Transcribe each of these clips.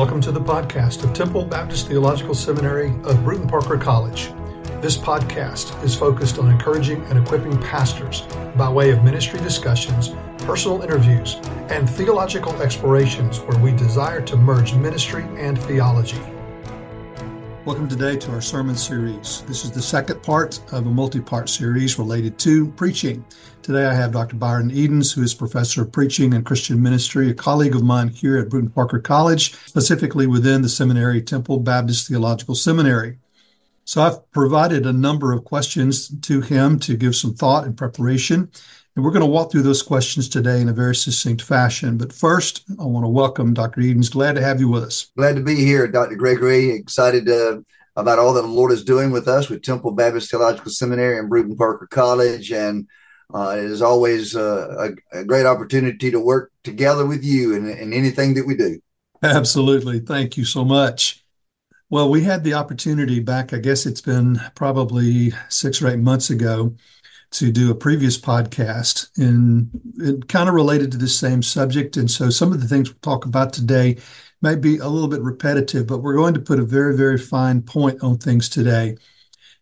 Welcome to the podcast of Temple Baptist Theological Seminary of Brewton Parker College. This podcast is focused on encouraging and equipping pastors by way of ministry discussions, personal interviews, and theological explorations where we desire to merge ministry and theology. Welcome today to our sermon series. This is the second part of a multi part series related to preaching. Today I have Dr. Byron Edens, who is professor of preaching and Christian ministry, a colleague of mine here at Brewton Parker College, specifically within the seminary Temple Baptist Theological Seminary. So I've provided a number of questions to him to give some thought and preparation. And we're going to walk through those questions today in a very succinct fashion. But first, I want to welcome Dr. Edens. Glad to have you with us. Glad to be here, Dr. Gregory. Excited uh, about all that the Lord is doing with us with Temple Baptist Theological Seminary and Brewton Parker College. And uh, it is always uh, a, a, great opportunity to work together with you in, in anything that we do. Absolutely. Thank you so much. Well, we had the opportunity back, I guess it's been probably six or eight months ago, to do a previous podcast and it kind of related to the same subject. And so some of the things we'll talk about today might be a little bit repetitive, but we're going to put a very, very fine point on things today.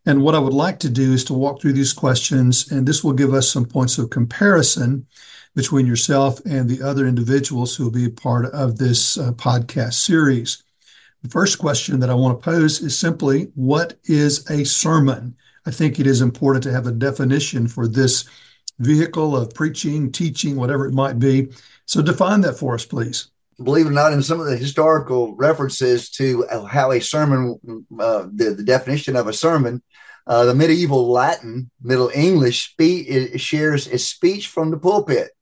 And what I would like to do is to walk through these questions, and this will give us some points of comparison between yourself and the other individuals who will be a part of this uh, podcast series. The first question that I want to pose is simply what is a sermon? I think it is important to have a definition for this vehicle of preaching, teaching, whatever it might be. So define that for us, please. Believe it or not, in some of the historical references to how a sermon, uh, the, the definition of a sermon, uh, the medieval Latin, Middle English spe- shares a speech from the pulpit.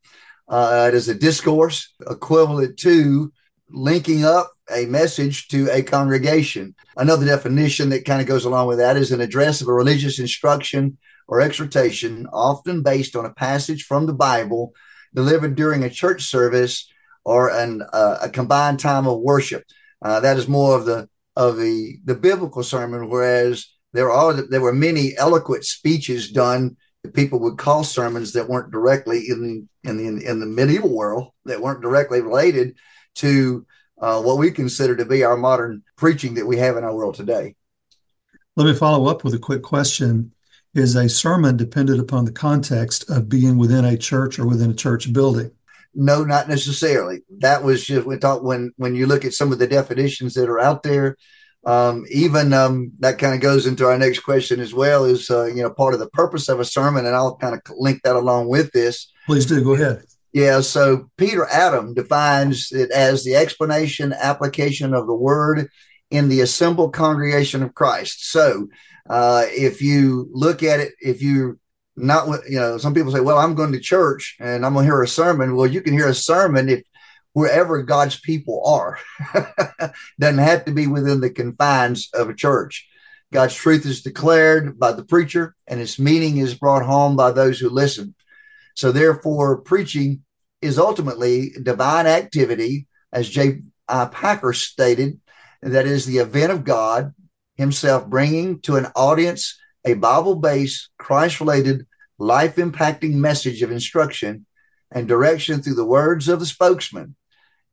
Uh, it is a discourse equivalent to linking up a message to a congregation. Another definition that kind of goes along with that is an address of a religious instruction or exhortation, often based on a passage from the Bible delivered during a church service or an, uh, a combined time of worship. Uh, that is more of the of the the biblical sermon, whereas there are there were many eloquent speeches done that people would call sermons that weren't directly in in the in the medieval world that weren't directly related to uh, what we consider to be our modern preaching that we have in our world today. Let me follow up with a quick question. Is a sermon dependent upon the context of being within a church or within a church building? No, not necessarily. That was just we thought when when you look at some of the definitions that are out there, um, even um, that kind of goes into our next question as well. Is uh, you know part of the purpose of a sermon, and I'll kind of link that along with this. Please do go ahead. Yeah, so Peter Adam defines it as the explanation, application of the word in the assembled congregation of Christ. So, uh, if you look at it, if you not, you know, some people say, well, I'm going to church and I'm going to hear a sermon. Well, you can hear a sermon if wherever God's people are. Doesn't have to be within the confines of a church. God's truth is declared by the preacher and its meaning is brought home by those who listen. So, therefore, preaching is ultimately divine activity, as J. I. Packer stated, that is the event of God Himself bringing to an audience a Bible based, Christ related, life impacting message of instruction and direction through the words of the spokesman.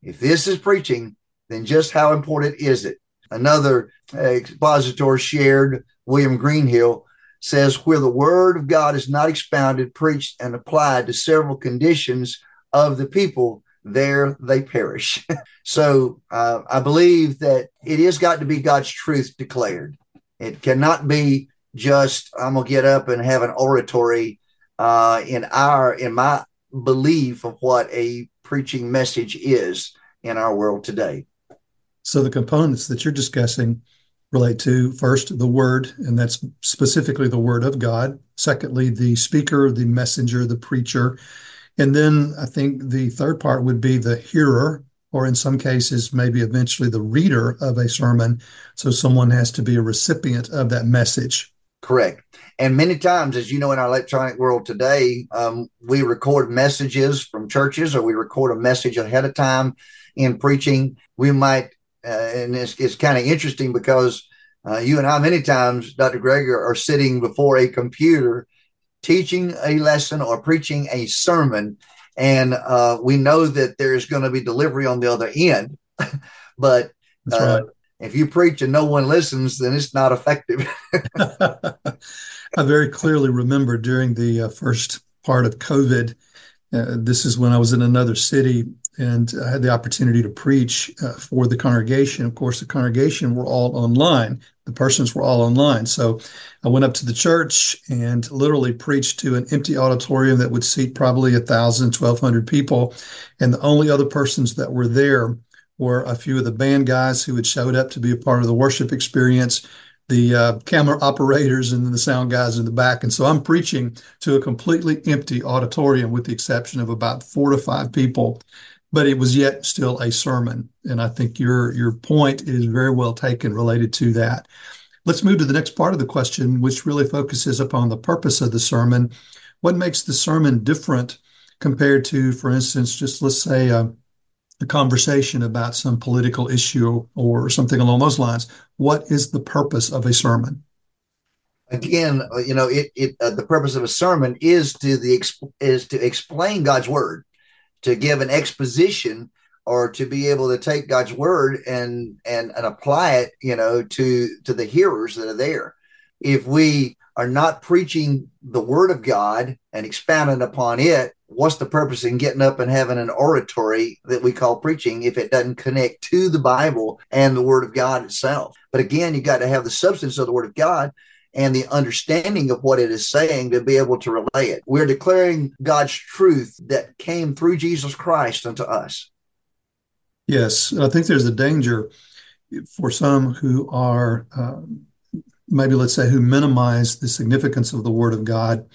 If this is preaching, then just how important is it? Another expositor shared, William Greenhill, says where the word of God is not expounded, preached, and applied to several conditions of the people, there they perish. so uh, I believe that it has got to be God's truth declared. It cannot be just I'm gonna get up and have an oratory uh, in our in my belief of what a preaching message is in our world today. So the components that you're discussing relate to first the word, and that's specifically the word of God. Secondly, the speaker, the messenger, the preacher, and then I think the third part would be the hearer, or in some cases, maybe eventually the reader of a sermon. So someone has to be a recipient of that message. Correct. And many times, as you know, in our electronic world today, um, we record messages from churches or we record a message ahead of time in preaching. We might, uh, and it's, it's kind of interesting because uh, you and I, many times, Dr. Gregory, are sitting before a computer teaching a lesson or preaching a sermon, and uh, we know that there's going to be delivery on the other end. but uh, right. If you preach and no one listens, then it's not effective. I very clearly remember during the uh, first part of COVID, uh, this is when I was in another city and I had the opportunity to preach uh, for the congregation. Of course, the congregation were all online. The persons were all online. So I went up to the church and literally preached to an empty auditorium that would seat probably a thousand, twelve hundred people. And the only other persons that were there were a few of the band guys who had showed up to be a part of the worship experience, the uh, camera operators and the sound guys in the back. And so I'm preaching to a completely empty auditorium with the exception of about four to five people but it was yet still a sermon. And I think your your point is very well taken related to that. Let's move to the next part of the question, which really focuses upon the purpose of the sermon. What makes the sermon different compared to, for instance, just let's say a, a conversation about some political issue or something along those lines? What is the purpose of a sermon? Again, uh, you know, it, it uh, the purpose of a sermon is to the is to explain God's word to give an exposition or to be able to take God's word and and and apply it, you know, to to the hearers that are there. If we are not preaching the word of God and expounding upon it, what's the purpose in getting up and having an oratory that we call preaching if it doesn't connect to the Bible and the word of God itself? But again, you got to have the substance of the word of God and the understanding of what it is saying to be able to relay it. We're declaring God's truth that came through Jesus Christ unto us. Yes, I think there's a danger for some who are uh, maybe, let's say, who minimize the significance of the Word of God,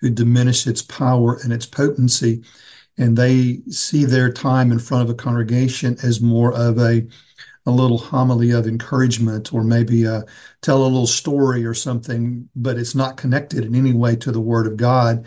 who diminish its power and its potency, and they see their time in front of a congregation as more of a a little homily of encouragement or maybe uh, tell a little story or something, but it's not connected in any way to the Word of God.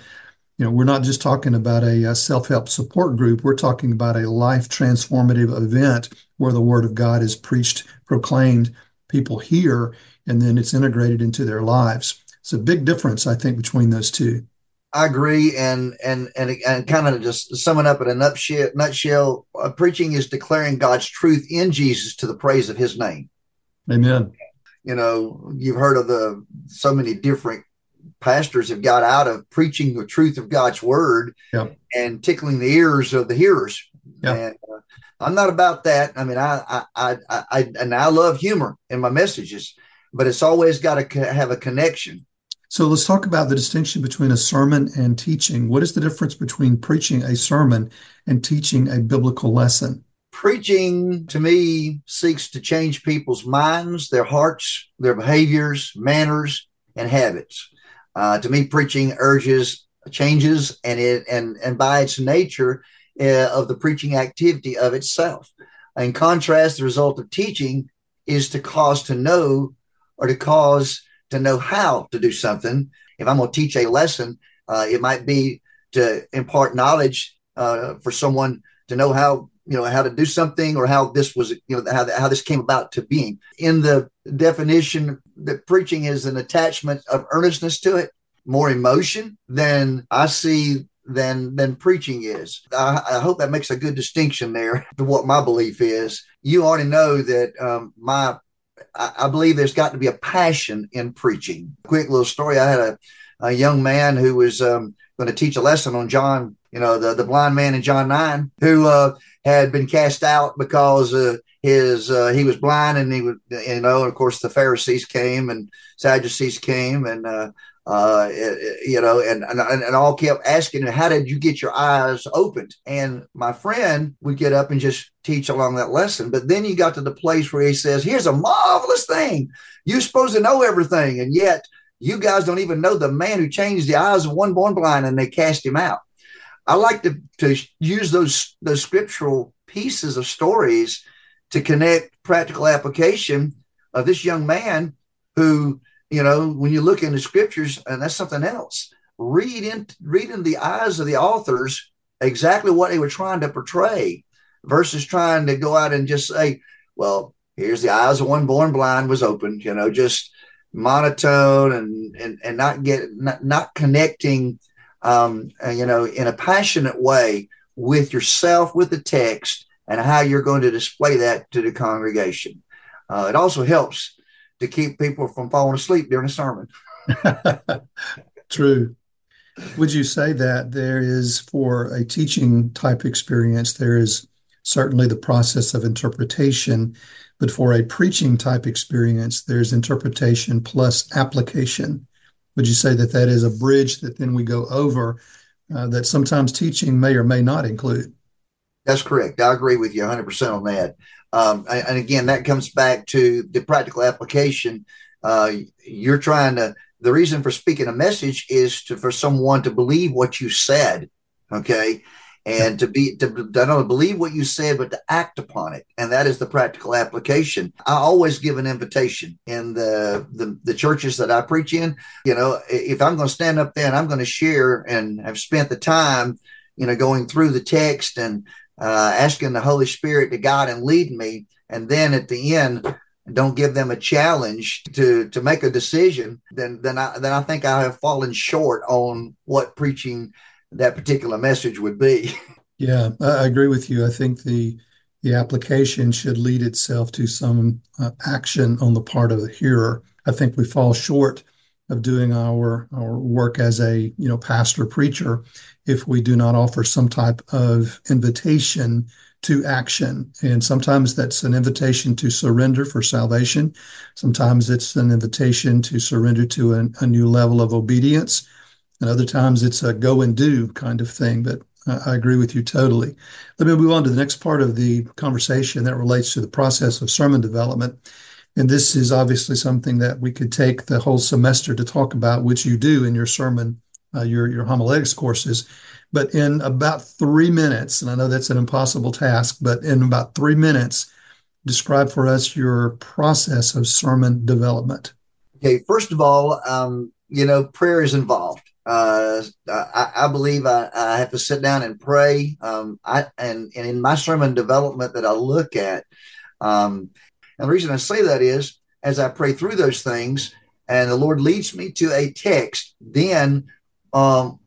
You know, we're not just talking about a, a self help support group, we're talking about a life transformative event where the Word of God is preached, proclaimed, people hear, and then it's integrated into their lives. It's a big difference, I think, between those two. I agree, and and and and kind of just summing up in a nutshell, nutshell, uh, preaching is declaring God's truth in Jesus to the praise of His name. Amen. You know, you've heard of the so many different pastors have got out of preaching the truth of God's word yep. and tickling the ears of the hearers. Yep. And uh, I'm not about that. I mean, I, I, I, I, and I love humor in my messages, but it's always got to have a connection so let's talk about the distinction between a sermon and teaching. What is the difference between preaching a sermon and teaching a biblical lesson? Preaching to me seeks to change people's minds, their hearts, their behaviors, manners, and habits. Uh, to me, preaching urges changes, and it and and by its nature uh, of the preaching activity of itself. In contrast, the result of teaching is to cause to know or to cause to know how to do something. If I'm going to teach a lesson, uh, it might be to impart knowledge uh, for someone to know how you know how to do something or how this was you know how, how this came about to being. In the definition that preaching is an attachment of earnestness to it more emotion than i see than than preaching is. I, I hope that makes a good distinction there to what my belief is. You already know that um, my I, believe there's got to be a passion in preaching. Quick little story: I had a, a young man who was um, going to teach a lesson on John, you know, the the blind man in John nine, who uh, had been cast out because uh, his uh, he was blind, and he was, you know, of course, the Pharisees came and Sadducees came, and uh, you know, and, and and all kept asking, "How did you get your eyes opened?" And my friend would get up and just teach along that lesson. But then you got to the place where he says, "Here's a marvelous thing. You're supposed to know everything, and yet you guys don't even know the man who changed the eyes of one born blind, and they cast him out." I like to to use those those scriptural pieces of stories to connect practical application of this young man who you know, when you look in the scriptures, and that's something else. Read in read in the eyes of the authors exactly what they were trying to portray, versus trying to go out and just say, "Well, here's the eyes of one born blind was opened." You know, just monotone and and and not get not, not connecting, um, you know, in a passionate way with yourself with the text and how you're going to display that to the congregation. Uh, it also helps to keep people from falling asleep during a sermon. True. Would you say that there is, for a teaching type experience, there is certainly the process of interpretation, but for a preaching type experience, there's interpretation plus application? Would you say that that is a bridge that then we go over uh, that sometimes teaching may or may not include? That's correct. I agree with you 100% on that. Um, and again, that comes back to the practical application. Uh, you're trying to, the reason for speaking a message is to, for someone to believe what you said. Okay and to be to, not only believe what you said but to act upon it and that is the practical application i always give an invitation in the the, the churches that i preach in you know if i'm going to stand up there and i'm going to share and have spent the time you know going through the text and uh, asking the holy spirit to guide and lead me and then at the end don't give them a challenge to to make a decision then then i then i think i have fallen short on what preaching that particular message would be. Yeah, I agree with you. I think the the application should lead itself to some uh, action on the part of the hearer. I think we fall short of doing our our work as a you know pastor preacher if we do not offer some type of invitation to action and sometimes that's an invitation to surrender for salvation sometimes it's an invitation to surrender to an, a new level of obedience and other times it's a go and do kind of thing. But I agree with you totally. Let me move on to the next part of the conversation that relates to the process of sermon development. And this is obviously something that we could take the whole semester to talk about, which you do in your sermon, uh, your, your homiletics courses. But in about three minutes, and I know that's an impossible task, but in about three minutes, describe for us your process of sermon development. Okay, first of all, um, you know, prayer is involved. Uh, I, I, believe I, I, have to sit down and pray. Um, I and, and in my sermon development that I look at, um, and the reason I say that is as I pray through those things, and the Lord leads me to a text, then um,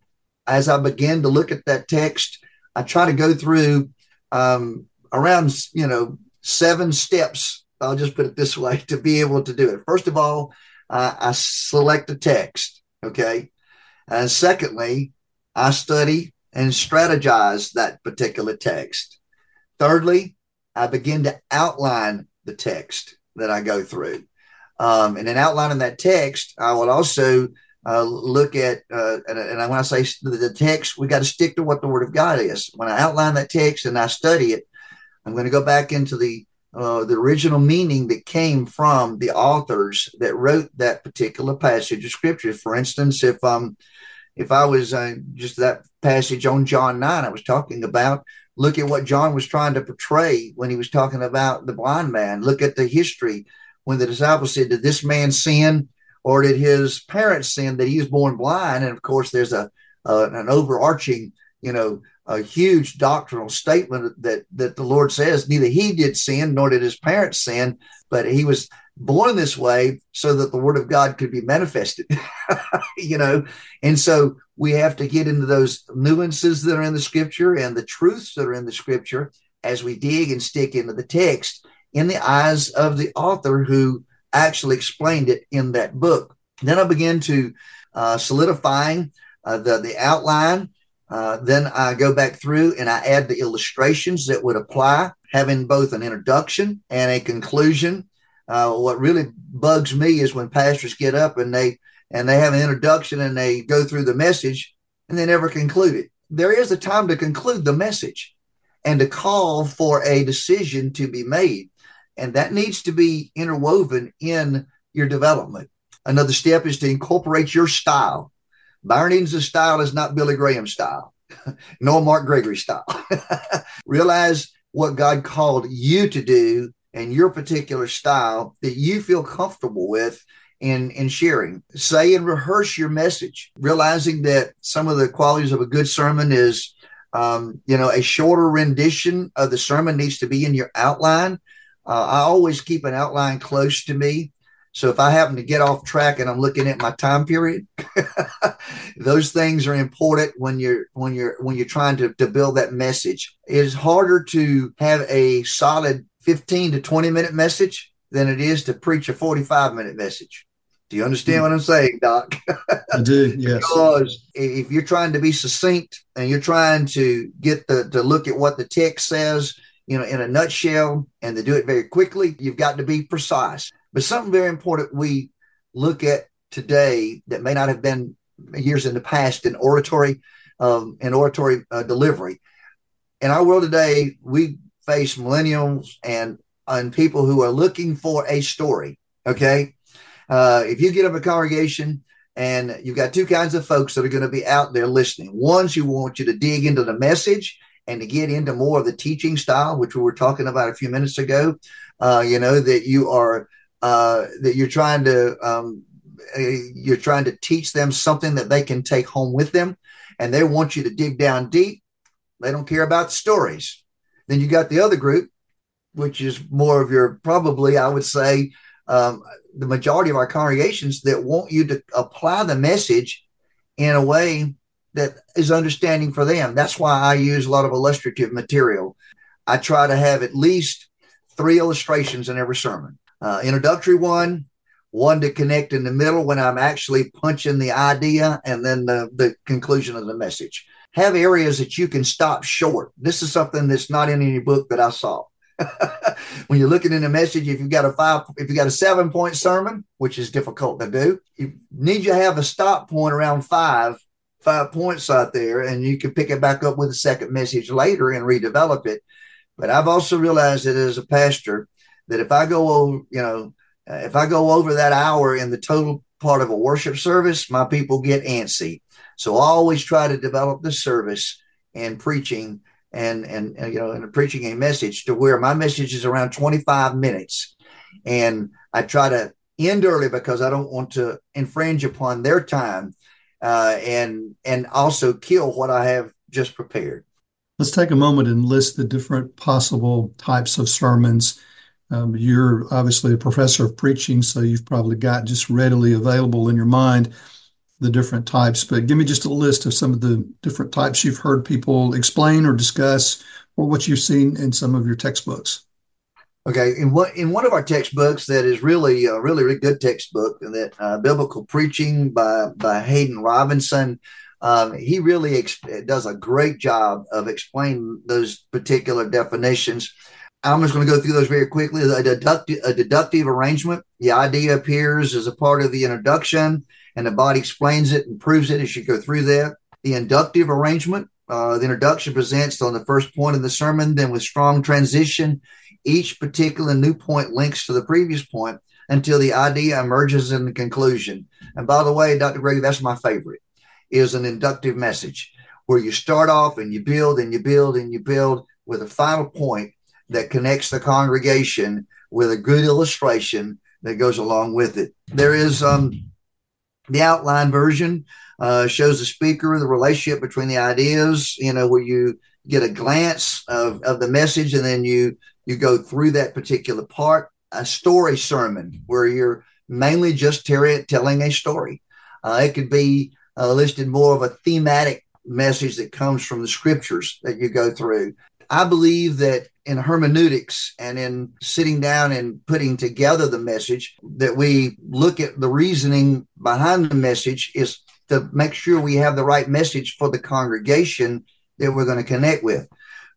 as I begin to look at that text, I try to go through um, around you know seven steps. I'll just put it this way to be able to do it. First of all, uh, I select a text. Okay. And secondly, I study and strategize that particular text. Thirdly, I begin to outline the text that I go through. Um, and in outlining that text, I will also uh, look at, uh, and, and, when I say the text, we got to stick to what the Word of God is. When I outline that text and I study it, I'm going to go back into the uh, the original meaning that came from the authors that wrote that particular passage of scripture. For instance, if um if I was uh, just that passage on John nine I was talking about, look at what John was trying to portray when he was talking about the blind man. Look at the history when the disciples said, "Did this man sin, or did his parents sin that he was born blind?" And of course, there's a an overarching you know a huge doctrinal statement that that the Lord says neither he did sin nor did his parents sin, but he was born this way so that the word of God could be manifested. you know, and so we have to get into those nuances that are in the scripture and the truths that are in the scripture as we dig and stick into the text in the eyes of the author who actually explained it in that book. then I begin to uh, solidifying uh, the the outline uh, then I go back through and I add the illustrations that would apply, having both an introduction and a conclusion. Uh, what really bugs me is when pastors get up and they and they have an introduction and they go through the message and they never conclude it. There is a time to conclude the message and to call for a decision to be made, and that needs to be interwoven in your development. Another step is to incorporate your style Byron style is not Billy Graham's style, nor Mark Gregory's style. Realize what God called you to do and your particular style that you feel comfortable with in, in sharing. Say and rehearse your message, realizing that some of the qualities of a good sermon is, um, you know, a shorter rendition of the sermon needs to be in your outline. Uh, I always keep an outline close to me So if I happen to get off track and I'm looking at my time period, those things are important when you're when you're when you're trying to, to build that message. It is harder to have a solid 15 to 20 minute message than it is to preach a 45 minute message. Do you understand what I'm saying, Doc? I do, yes. because if you're trying to be succinct and you're trying to get the to look at what the text says, you know, in a nutshell and to do it very quickly, you've got to be precise. But something very important we look at today that may not have been years in the past in oratory, um, in oratory uh, delivery. In our world today, we face millennials and and people who are looking for a story. Okay, uh, if you get up a congregation and you've got two kinds of folks that are going to be out there listening. Ones who want you to dig into the message and to get into more of the teaching style, which we were talking about a few minutes ago. Uh, you know that you are uh, that you're trying to um, you're trying to teach them something that they can take home with them, and they want you to dig down deep. They don't care about stories. Then you got the other group, which is more of your probably I would say um, the majority of our congregations that want you to apply the message in a way that is understanding for them. That's why I use a lot of illustrative material. I try to have at least three illustrations in every sermon uh, introductory one, one to connect in the middle when I'm actually punching the idea, and then the, the conclusion of the message. Have areas that you can stop short. This is something that's not in any book that I saw. when you're looking in a message, if you've got a five, if you've got a seven point sermon, which is difficult to do, you need to have a stop point around five, five points out there, and you can pick it back up with a second message later and redevelop it. But I've also realized that as a pastor, that if I go you know, if I go over that hour in the total part of a worship service, my people get antsy. So I always try to develop the service and preaching and, and, you know and preaching a message to where my message is around 25 minutes, and I try to end early because I don't want to infringe upon their time, uh, and and also kill what I have just prepared. Let's take a moment and list the different possible types of sermons. Um, you're obviously a professor of preaching, so you've probably got just readily available in your mind the different types. But give me just a list of some of the different types you've heard people explain or discuss, or what you've seen in some of your textbooks. Okay, in what in one of our textbooks that is really a really, really good textbook, and that uh, biblical preaching by by Haddon Robinson. Um, he really does a great job of explaining those particular definitions. I'm just going to go through those very quickly. A deductive, a deductive arrangement. The idea appears as a part of the introduction, and the body explains it and proves it as you go through that. The inductive arrangement. Uh, the introduction presents on the first point of the sermon, then with strong transition, each particular new point links to the previous point until the idea emerges in the conclusion. And by the way, Dr. Grady, that's my favorite, is an inductive message where you start off and you build and you build and you build with a final point that connects the congregation with a good illustration that goes along with it. There is um, the outline version uh, shows the speaker the relationship between the ideas. You know where you get a glance of, of the message and then you you go through that particular part. A story sermon where you're mainly just telling a story. Uh, it could be uh, listed more of a thematic message that comes from the scriptures that you go through. I believe that in hermeneutics and in sitting down and putting together the message that we look at the reasoning behind the message is to make sure we have the right message for the congregation that we're going to connect with.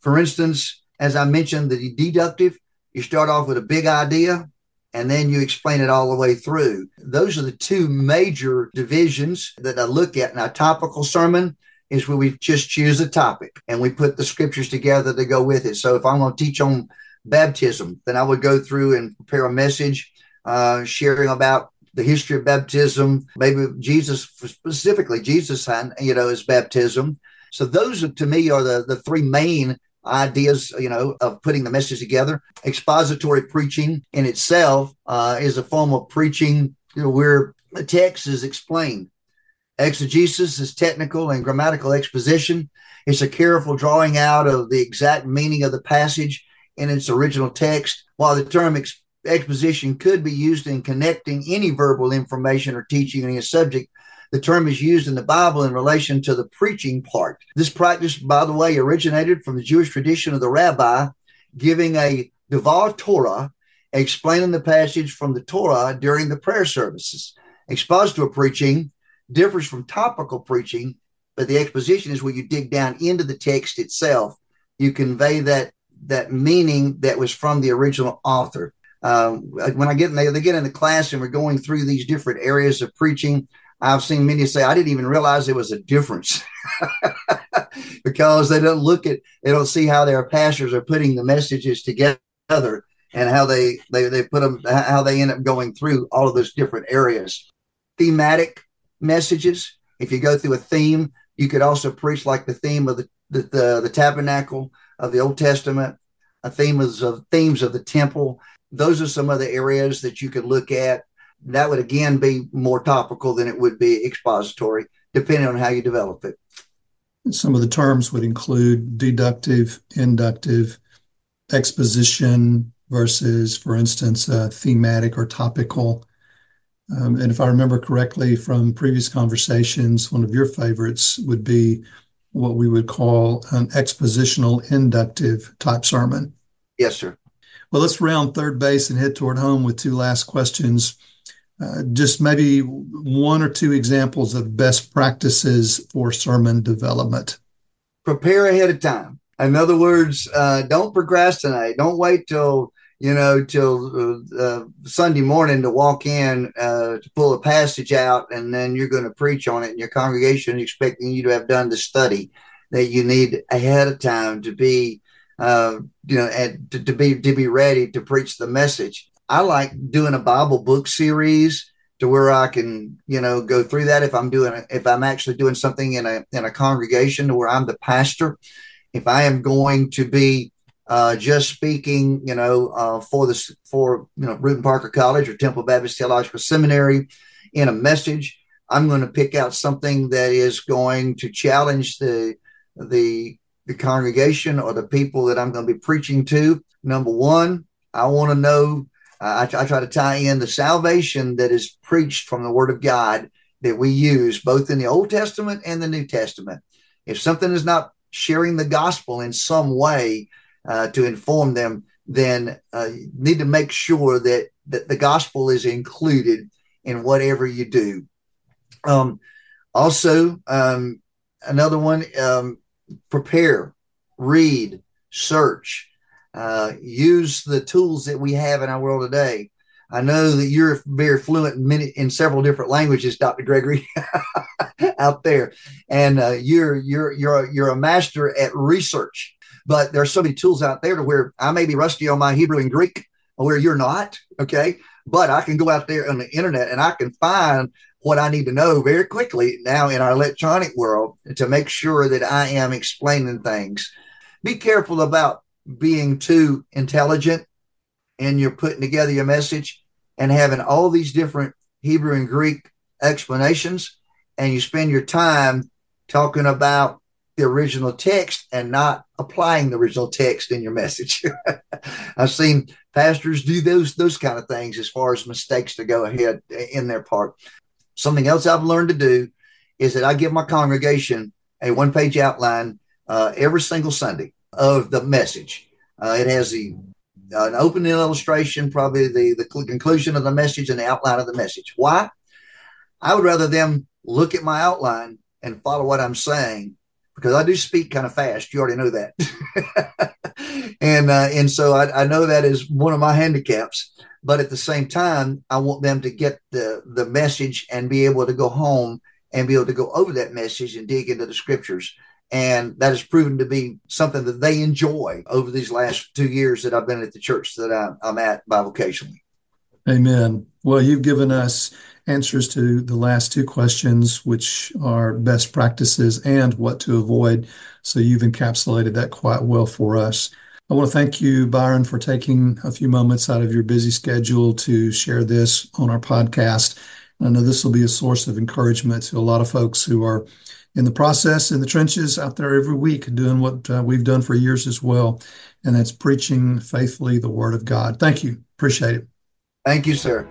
For instance, as I mentioned, the deductive, you start off with a big idea and then you explain it all the way through. Those are the two major divisions that I look at in a topical sermon is where we just choose a topic and we put the scriptures together to go with it. So if I'm going to teach on baptism, then I would go through and prepare a message uh, sharing about the history of baptism, maybe Jesus specifically, Jesus, you know, his baptism. So those to me are the, the three main ideas, you know, of putting the message together. Expository preaching in itself uh, is a form of preaching where the text is explained Exegesis is technical and grammatical exposition. It's a careful drawing out of the exact meaning of the passage in its original text. While the term ex- exposition could be used in connecting any verbal information or teaching on a subject. The term is used in the Bible in relation to the preaching part. This practice, by the way, originated from the Jewish tradition of the rabbi giving a Devar Torah, explaining the passage from the Torah during the prayer services. Expository preaching differs from topical preaching, but the exposition is where you dig down into the text itself. You convey that that meaning that was from the original author. Um, when I get in, they, they get in the class and we're going through these different areas of preaching. I've seen many say, I didn't even realize there was a difference because they don't look at, they don't see how their pastors are putting the messages together and how they, they, they put them, how they end up going through all of those different areas. Thematic messages. If you go through a theme, you could also preach like the theme of the, the, the, the tabernacle of the Old Testament, a theme of, of themes of the temple. Those are some of the areas that you could look at. That would again be more topical than it would be expository, depending on how you develop it. Some of the terms would include deductive, inductive, exposition versus, for instance, uh, thematic or topical. Um, and if I remember correctly from previous conversations, one of your favorites would be what we would call an expositional inductive type sermon. Yes, sir. Well, let's round third base and head toward home with two last questions. Uh, just maybe one or two examples of best practices for sermon development. Prepare ahead of time. In other words, uh, don't procrastinate. Don't wait till you know till uh, uh Sunday morning to walk in uh, to pull a passage out, and then you're going to preach on it, and your congregation expecting you to have done the study that you need ahead of time to be uh, you know, and to, to, be to be ready to preach the message. I like doing a Bible book series to where I can, you know, go through that if I'm doing if I'm actually doing something in a in a congregation to where I'm the pastor. If I am going to be uh, just speaking, you know, uh, for this for you know Brewton Parker College or Temple Baptist Theological Seminary in a message, I'm going to pick out something that is going to challenge the the the congregation or the people that I'm going to be preaching to. Number one, I want to know, I, I try to tie in the salvation that is preached from the Word of God that we use both in the Old Testament and the New Testament. If something is not sharing the gospel in some way uh, to inform them, then uh, you need to make sure that, that the gospel is included in whatever you do. Um, also, um, another one, um, prepare, read, search, uh, use the tools that we have in our world today. I know that you're very fluent in, many, in several different languages, Dr. Gregory, out there, and uh, you're you're you're a, you're a master at research. But there are so many tools out there to where I may be rusty on my Hebrew and Greek, where you're not. Okay, but I can go out there on the internet and I can find what I need to know very quickly now in our electronic world to make sure that I am explaining things. Be careful about being too intelligent and you're putting together your message and having all these different Hebrew and Greek explanations, and you spend your time talking about the original text and not applying the original text in your message. I've seen pastors do those those kind of things as far as mistakes to go ahead in their part. Something else I've learned to do is that I give my congregation a one page outline uh, every single Sunday of the message. Uh, it has the an opening illustration, probably the, the conclusion of the message and the outline of the message. Why? I would rather them look at my outline and follow what I'm saying because I do speak kind of fast. You already know that. and uh, and so I, I, know that is one of my handicaps. But at the same time, I want them to get the, the message and be able to go home and be able to go over that message and dig into the scriptures. And that has proven to be something that they enjoy over these last two years that I've been at the church that I, I'm at bivocationally. Amen. Well, you've given us answers to the last two questions, which are best practices and what to avoid. So you've encapsulated that quite well for us. I want to thank you, Byron, for taking a few moments out of your busy schedule to share this on our podcast. I know this will be a source of encouragement to a lot of folks who are in the process, in the trenches out there every week, doing what uh, we've done for years as well. And that's preaching faithfully the Word of God. Thank you. Appreciate it. Thank you, sir.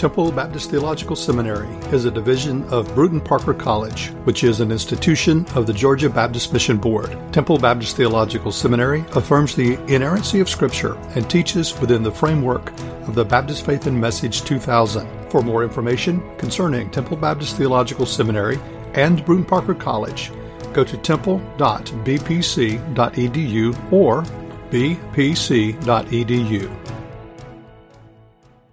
Temple Baptist Theological Seminary is a division of Brewton Parker College, which is an institution of the Georgia Baptist Mission Board. Temple Baptist Theological Seminary affirms the inerrancy of Scripture and teaches within the framework of the Baptist Faith and Message 2000. For more information concerning Temple Baptist Theological Seminary and Brewton Parker College, go to temple.bpc.edu or bpc.edu.